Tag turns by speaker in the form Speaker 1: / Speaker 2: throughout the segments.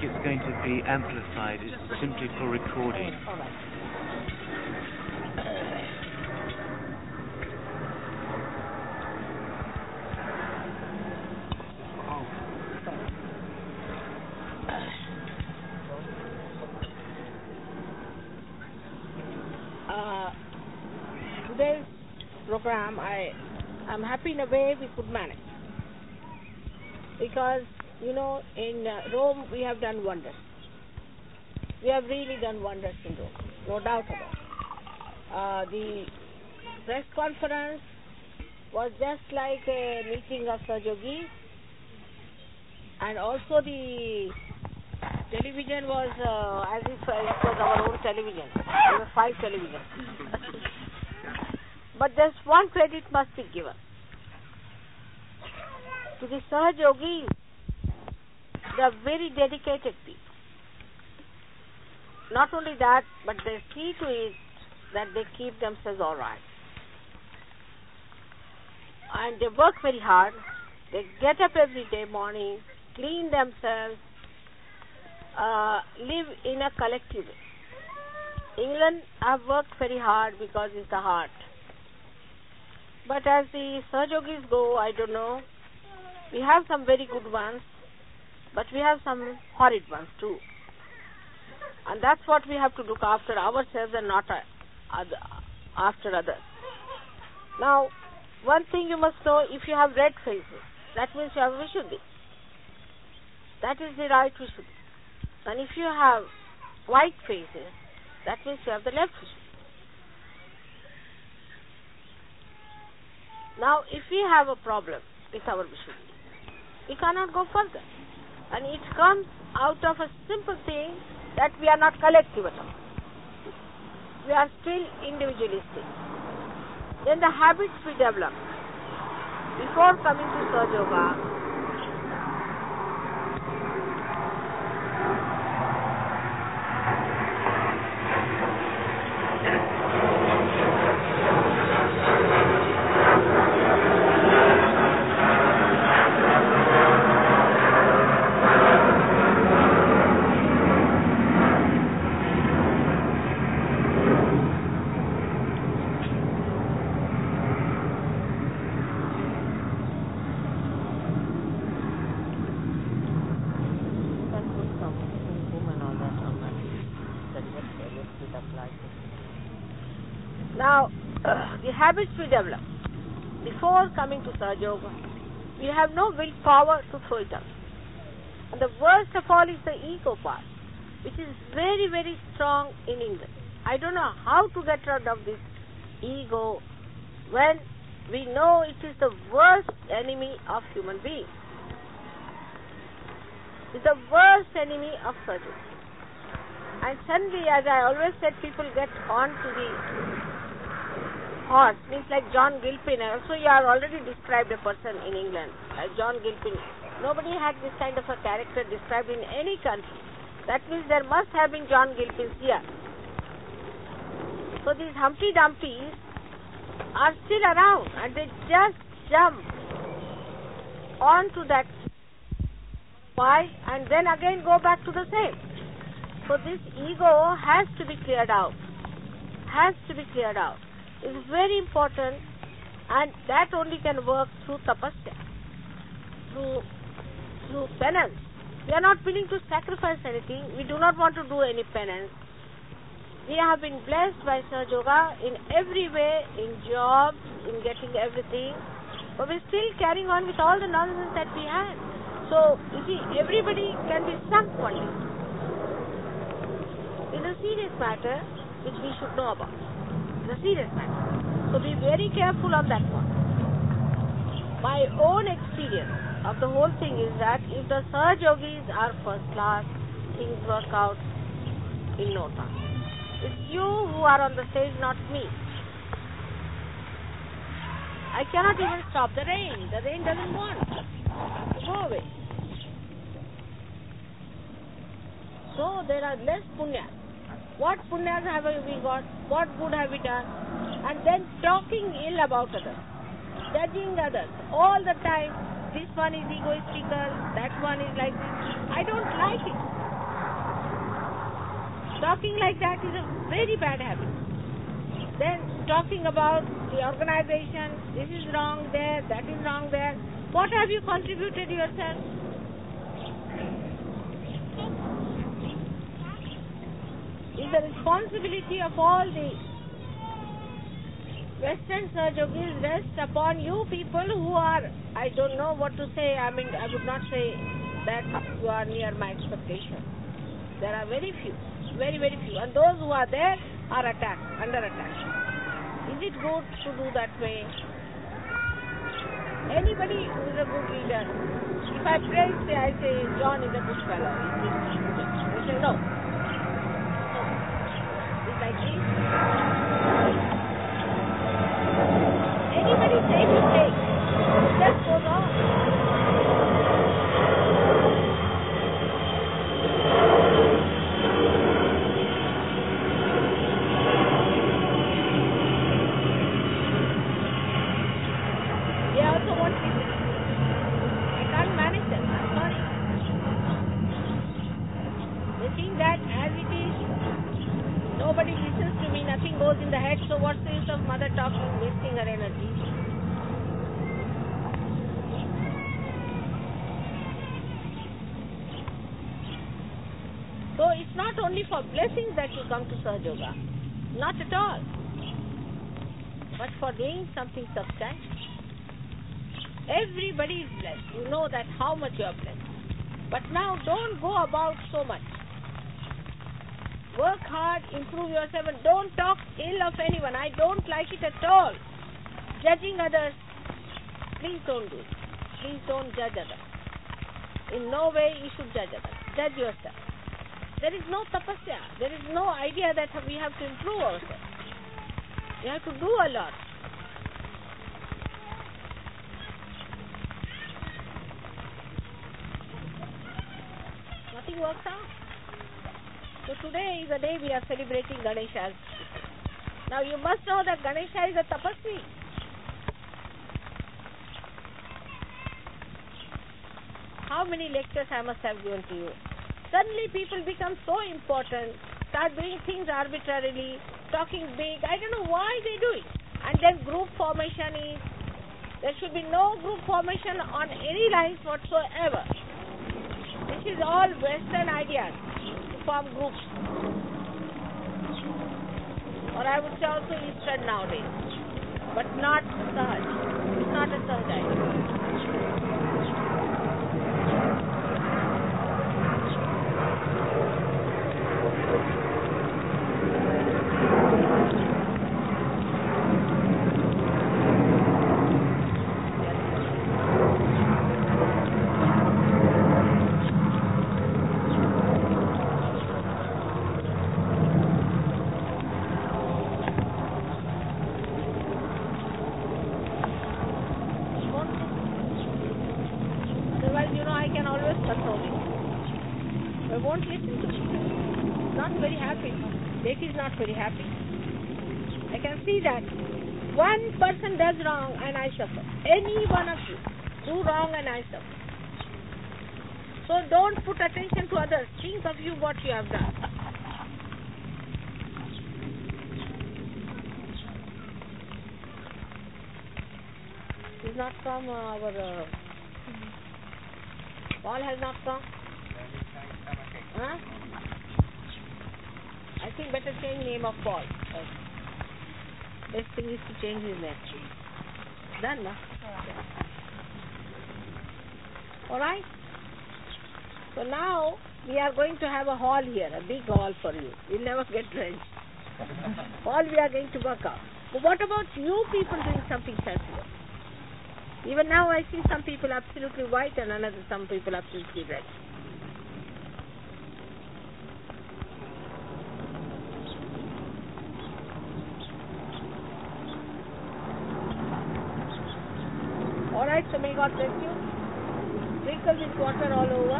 Speaker 1: think it's going to be amplified. It's simply for recording.
Speaker 2: Uh, today's program, I, I'm happy in a way we could manage because you know in uh, Rome we have done wonders. We have really done wonders in Rome, no doubt about it. Uh, the press conference was just like a meeting of Sajogi, and also the television was uh, as if uh, it was our own television. There were five televisions. but there's one credit must be given to the Sahaja Yogis. They are very dedicated people. Not only that, but they see to it that they keep themselves all right. And they work very hard. They get up every day morning, clean themselves, uh, live in a collective. England have worked very hard because it's the heart. But as the Sahaja Yogis go, I don't know. We have some very good ones, but we have some horrid ones too. And that's what we have to look after ourselves and not uh, after others. Now, one thing you must know if you have red faces, that means you have Vishuddhi. That is the right Vishuddhi. And if you have white faces, that means you have the left Vishuddhi. Now, if we have a problem with our Vishuddhi, we cannot go further. And it comes out of a simple thing that we are not collective at all. We are still individualistic. Then the habits we develop before coming to Sahaja Yoga You can put some kumkum and all that on that. That just uh, lifts it up like this. Now, the habits we develop before coming to Sahaja Yoga, we have no willpower to throw it. And the worst of all is the ego part, which is very, very strong in England. I don't know how to get rid of this ego when we know it is the worst enemy of human beings. It's the worst enemy of surgery. And suddenly, as I always said, people get on to the horse, means like John Gilpin. Uh, also, you are already described a person in England, like John Gilpin. Nobody had this kind of a character described in any country. That means there must have been John Gilpins here. So these Humpty Dumptys are still around and they just jump onto that why and then again go back to the same. So this ego has to be cleared out. Has to be cleared out. It's very important and that only can work through tapasya, through through penance, We are not willing to sacrifice anything. We do not want to do any penance. We have been blessed by Sahaja Yoga in every way, in jobs, in getting everything. But we're still carrying on with all the nonsense that we had. So, you see, everybody can be sunk one day. It's a serious matter which we should know about. A serious matter. So be very careful on that one. My own experience of the whole thing is that if the Sahaj Yogis are first class, things work out in no time. It's you who are on the stage, not me. I cannot even stop the rain. The rain doesn't want to go away. So there are less punya. What punyas have we got? What good have we done? And then talking ill about others, judging others all the time. This one is egoistical, that one is like this. I don't like it. Talking like that is a very bad habit. Then talking about the organization, this is wrong there, that is wrong there. What have you contributed yourself? Is the responsibility of all the Western Yogis rests upon you people who are, I don't know what to say, I mean, I would not say that you are near my expectation. There are very few, very, very few. And those who are there are attacked, under attack. Is it good to do that way? Anybody who is a good leader, if I praise, say, I say, John is a good fellow. They say. No. It's like this. Anybody say mistake, just goes on. They also won't listen. I can't manage them. I'm sorry. They think that as it is, nobody listens to me, nothing goes in the head, so what's the use of mother talking, wasting her energy? So it's not only for blessings that you come to Sahaja Yoga. Not at all. Doing something substantial. Everybody is blessed. You know that how much you are blessed. But now don't go about so much. Work hard, improve yourself, and don't talk ill of anyone. I don't like it at all. Judging others, please don't do it. Please don't judge others. In no way you should judge others. Judge yourself. There is no tapasya. There is no idea that we have to improve ourselves. We have to do a lot. Nothing works out. So today is the day we are celebrating Ganesha. Now you must know that Ganesha is a tapasvi. How many lectures I must have given to you? Suddenly people become so important, start doing things arbitrarily, talking big. I don't know why they do it. And then group formation is there should be no group formation on any lines whatsoever. Is all Western ideas to form groups. Or I would say also Eastern nowadays. But not Sahaj. It's not a Sahaj idea. Won't listen. Otherwise, you know, I can always control it. But won't listen to me. Not very happy. Dek is not very happy. I can see that. One person does wrong and I suffer. Any one of you do wrong and I suffer. So don't put attention to others. Think of you what you have done. He's not from uh, our. Uh, Paul has not come. Huh? I think better change name of Paul. Best thing is to change his name. Done? Alright? So now we are going to have a hall here, a big hall for you. You'll never get drenched. All we are going to work out. But what about you people doing something sensible? Even now I see some people absolutely white and another some people absolutely red. Alright, so may God bless you. Sprinkle this water all over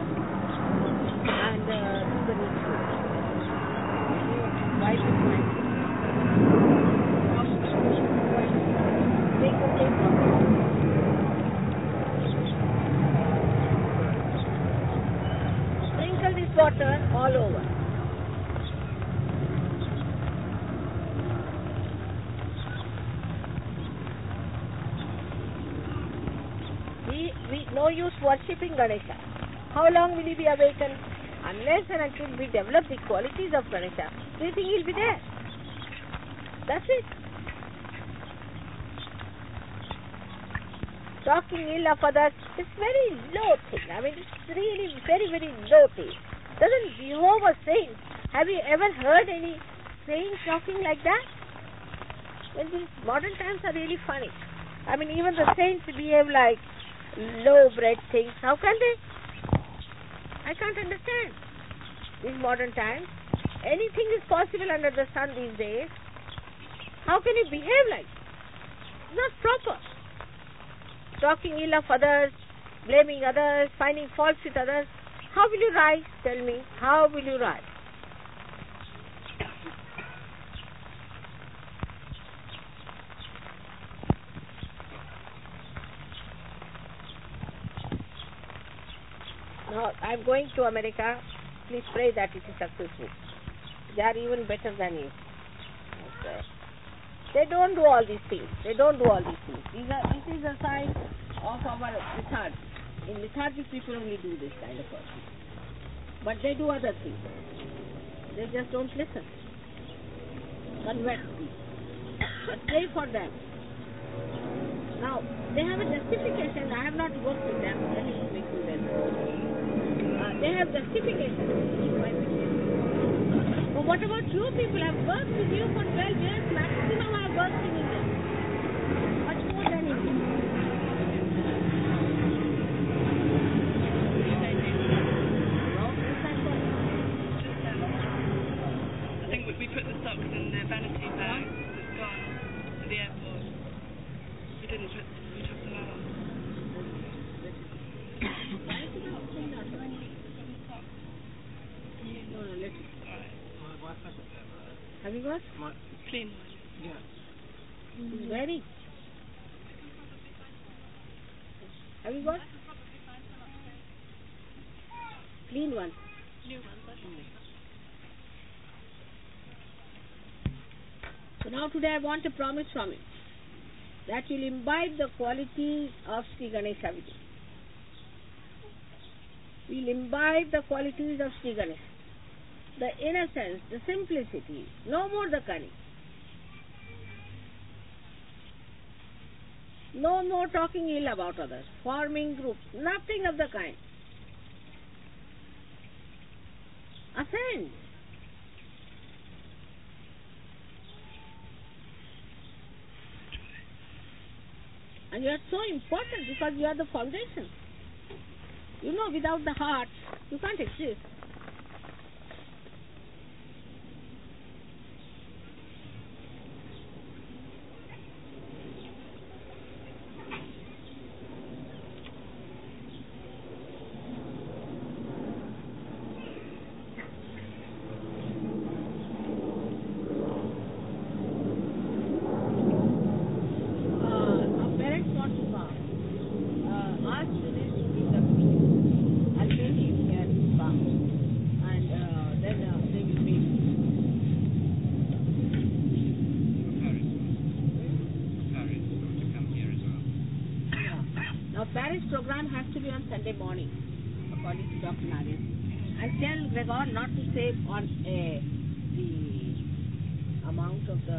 Speaker 2: and uh, do the needful. Wipe. Take. Sprinkle this water all over. We, we no use worshipping Ganesha. How long will he be awakened? Unless and until we develop the qualities of Ganesha, we think he'll be there. That's it. Talking ill of others is very low thing. I mean, it's really very, very low thing. Doesn't Jehovah saint, have you ever heard any saint talking like that? Well, these modern times are really funny. I mean, even the saints behave like low-bred things. How can they? I can't understand. These modern times, anything is possible under the sun these days. How can you behave like? Not proper. Talking ill of others, blaming others, finding faults with others. How will you rise? Tell me. How will you rise? I'm going to America. Please pray that it is successful. They are even better than you. Okay. They don't do all these things. They don't do all these things. These are, this is a sign of our lethargy. In lethargy, people only do this kind of work. But they do other things. They just don't listen. Convert people. But pray for them. Now, they have a justification. I have not worked with them. Let me make you well. They have justification. But what about you people? I've worked with you for 12 years. Maximum I've worked in India. Much more than India. No, yes, I've worked.
Speaker 3: I think we, we put the socks in the vanity bag that's gone to the airport. We didn't put, we took them out.
Speaker 2: No, no, let
Speaker 3: Alright.
Speaker 2: Have you got?
Speaker 3: Clean one.
Speaker 2: Very. Have you got? Clean one.
Speaker 3: New ones, mm.
Speaker 2: So now today I want a promise from you that you'll imbibe the qualities of Sri Ganesha with you. We'll imbibe the qualities of Sri Ganesha. The innocence, the simplicity, no more the cunning. No more talking ill about others, forming groups, nothing of the kind. Ascend. And you are so important because you are the foundation. You know, without the heart, you can't exist. Uh, our parents want to come. Uh, ask Suresh to give them ticket. I'll pay him here to come. And uh, then uh, they will pay me. Yeah. Now, Paris program has to be on Sunday morning, according to Dr. Narian. and tell Gregor not to save on uh, the amount of the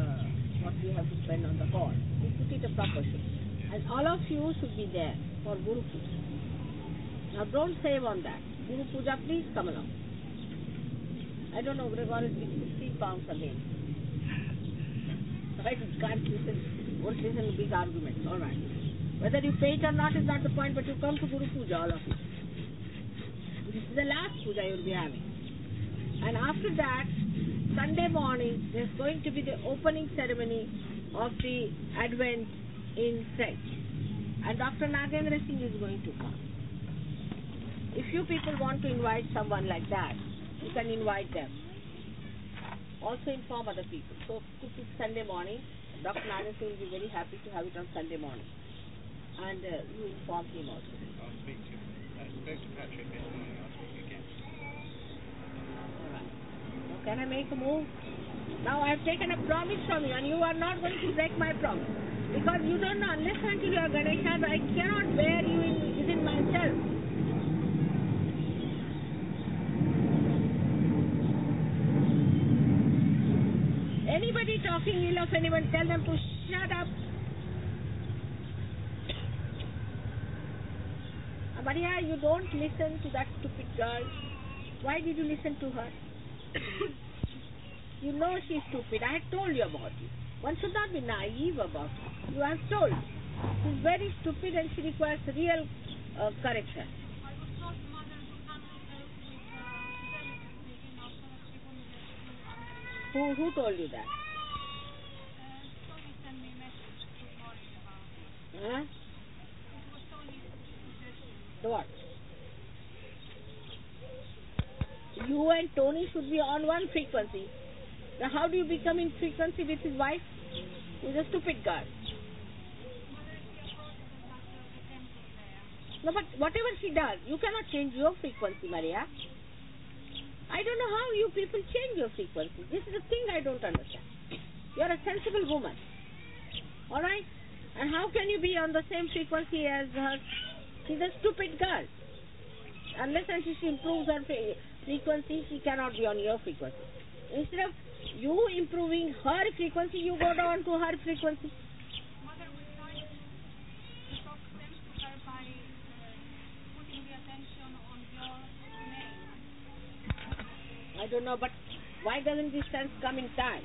Speaker 2: what we have to spend on the hall. You put it a shape. And all of you should be there for Guru Puja. Now don't save on that. Guru Puja, please come along. I don't know, Gregor is 16 pounds again. I can't listen, won't listen to big arguments. All right. Whether you pay it or not is not the point, but you come to Guru Puja, all of you. This is the last puja you will be having. And after that, Sunday morning, there's going to be the opening ceremony of the Advent in French. And Dr. Nagendra Singh is going to come. If you people want to invite someone like that, you can invite them. Also inform other people. So put it Sunday morning. Dr. Nagendra Singh will be very happy to have it on Sunday morning. And uh, you inform him also.
Speaker 1: I'll speak to I spoke to Patrick yesterday. I'll speak again.
Speaker 2: Alright. Now can I make a move? Now I have taken a promise from you and you are not going to break my promise. Because you don't know, unless until you are Ganesha, I cannot bear you in, within myself. Anybody talking ill of anyone, tell them to shut up. Maria, you don't listen to that stupid girl. Why did you listen to her? you know she's stupid. I had told you about it. One should not be naive about it. You have told. She's very stupid and she requires real uh, correction. Who who told you that? Huh? What? You and Tony should be on one frequency. Now how do you become in frequency with his wife? He's a stupid girl. No, but whatever she does, you cannot change your frequency, Maria. I don't know how you people change your frequency. This is the thing I don't understand. You are a sensible woman. Alright? And how can you be on the same frequency as her? She's a stupid girl. Unless until she improves her frequency, she cannot be on your frequency. Instead of you improving her frequency, you go down to her frequency. I don't know, but why doesn't this sense come in time?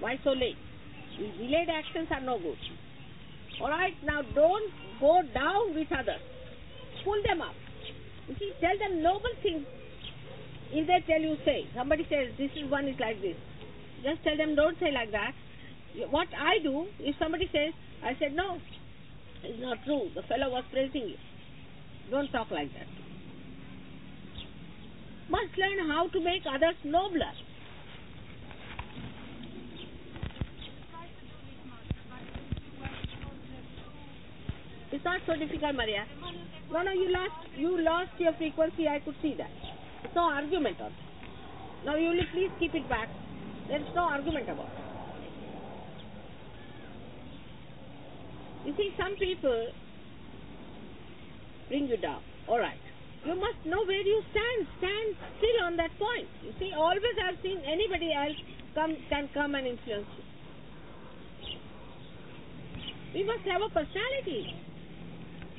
Speaker 2: Why so late? Delayed actions are no good. Alright, now don't go down with others. Pull them up. You see, tell them noble things. If they tell you, say, somebody says, this is one is like this. Just tell them, don't say like that. What I do, if somebody says, I said, no, it's not true. The fellow was praising you. Don't talk like that. Must learn how to make others nobler. It's not so difficult, Maria. No, no, you lost, you lost your frequency. I could see that. There's no argument on that. Now you will please keep it back. There is no argument about it. You see, some people bring you down. All right. You must know where you stand. Stand still on that point. You see, always I've seen anybody else come can come and influence you. We must have a personality.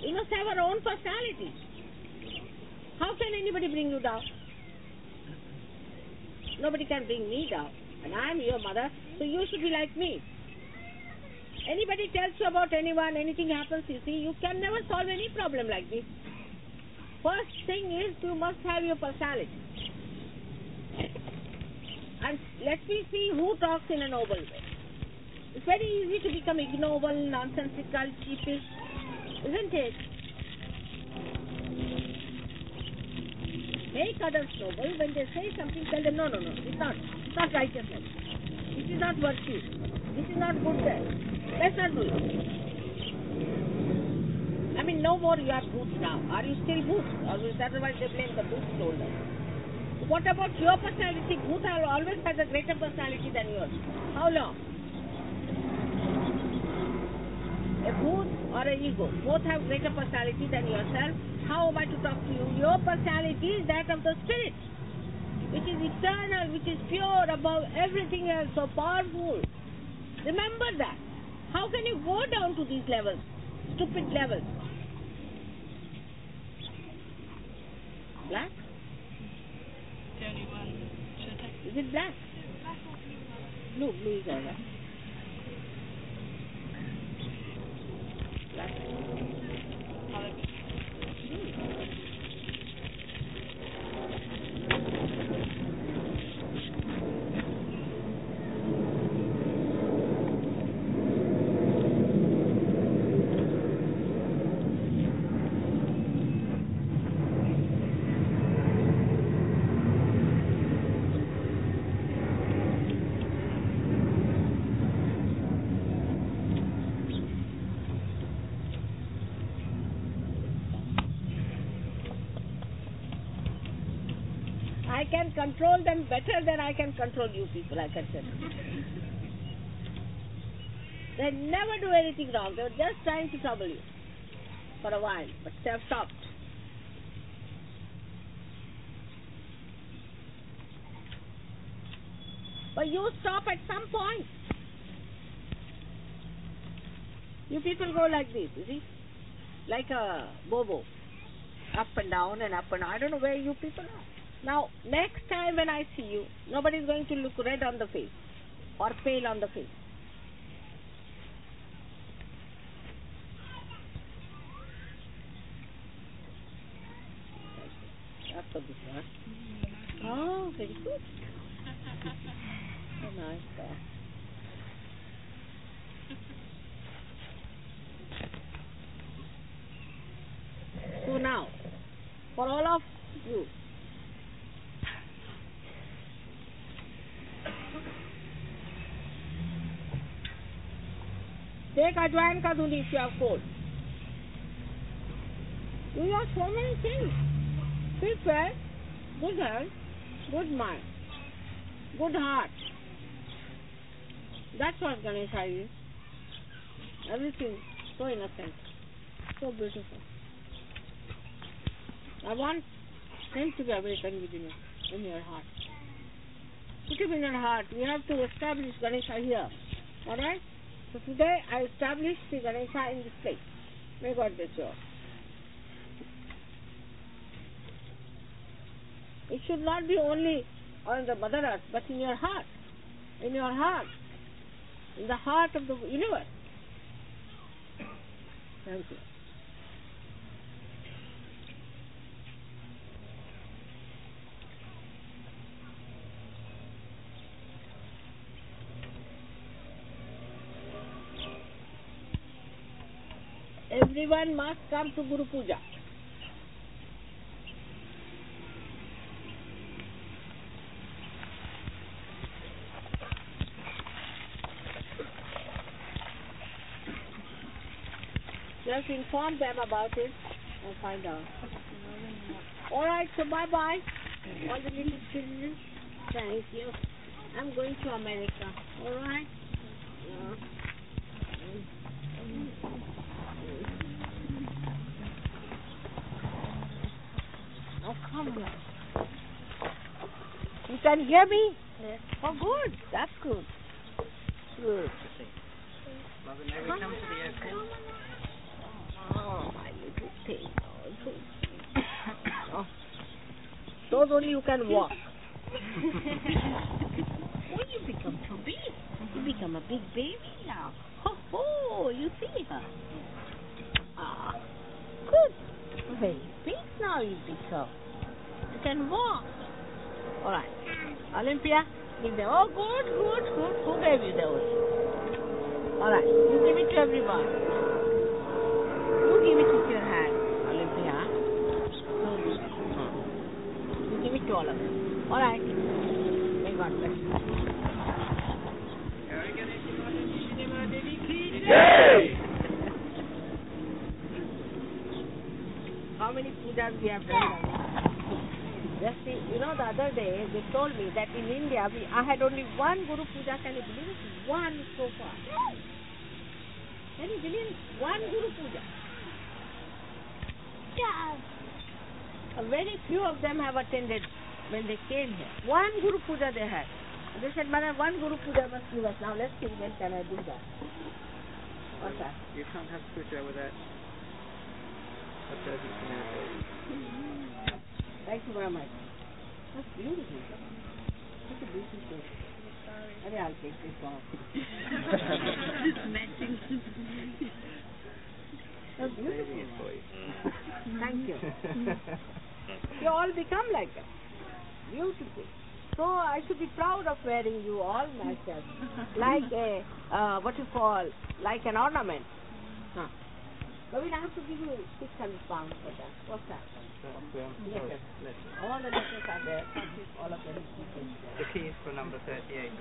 Speaker 2: We must have our own personality. How can anybody bring you down? Nobody can bring me down. And I am your mother, so you should be like me. Anybody tells you about anyone, anything happens, you see, you can never solve any problem like this. First thing is you must have your personality. And let me see who talks in a noble way. It's very easy to become ignoble, nonsensical, cheapish, isn't it? Make others noble. When they say something, tell them, no, no, no, it's not. It's not righteousness. This is not virtue. This is not goodness. Let's not do it. I mean, no more you are bhoots now. Are you still bhoots? Why they blame the bhoots holder? What about your personality? Bhoot always has a greater personality than yours. How long? A bhoot or an ego both have greater personality than yourself how am I to talk to you? Your personality is that of the spirit, which is eternal, which is pure, above everything else, so powerful. Remember that. How can you go down to these levels? Stupid levels. Black?
Speaker 3: The only one. Should I take
Speaker 2: Is it black? Blue, blue is alright. Black.
Speaker 3: colour?
Speaker 2: I can control them better than I can control you people, I can tell you. They never do anything wrong. They're just trying to trouble you for a while, but they have stopped. But you stop at some point. You people go like this, you see? Like a bobo. Up and down and up and down. I don't know where you people are. Now, next time when I see you, nobody is going to look red on the face or pale on the face. After this one. Oh, very good. So nice. uh, So now, for all of you, take ajwain ka dhuni if you have cold. You have so many things. Well, good health, good mind, good heart. That's what Ganesha is. Everything so innocent, so beautiful. I want him to be awakened within you, in your heart. Put him in your heart. We have to establish Ganesha here. Alright? So today I established the Ganesha in this place. May God bless you all. It should not be only on the Mother Earth, but in your heart. In your heart. In the heart of the universe. Thank you. Everyone must come to Guru Puja. Just inform them about it and find out. Alright, so bye bye. All the little children. Thank you. I'm going to America. Alright? Yeah. Oh, come on. You can hear me? Yes. Oh, good. That's good. Good.
Speaker 4: Mother, may we come to the airport?
Speaker 2: Oh, my little thing. Oh. Those only you can walk. when you become too big, you become a big baby now. Ho ho, you see her. Ah, good. Very big now you become. You can. All right. Olympia, give them. Oh, good, good, good. Who gave you those? All right. You give it to everyone. You give it with your hand, Olympia. You give it to all of them. All right. May God bless you. How many pujas we have done? Just see, you know, the other day they told me that in India we, I had only one Guru Puja. Can you believe it? One so far. Can you believe it? One Guru Puja. Yeah. Very few of them have attended when they came here. One Guru Puja they had. They said, Mother, one Guru Puja must give us. Now let's see when can I do that. What's that?
Speaker 4: You can't have puja without observing
Speaker 2: Thank you very much. That's beautiful. Such a beautiful place. Okay, I'll take this off. That's beautiful.
Speaker 4: you.
Speaker 2: Thank you. You all become like that. Beautiful. So I should be proud of wearing you all myself. like a, uh, what you call, like an ornament. Huh. But we'll have to give you 600 pounds for that. What's that? Letters.
Speaker 4: oh.
Speaker 2: All the letters are there. All of them.
Speaker 4: The keys for number 38.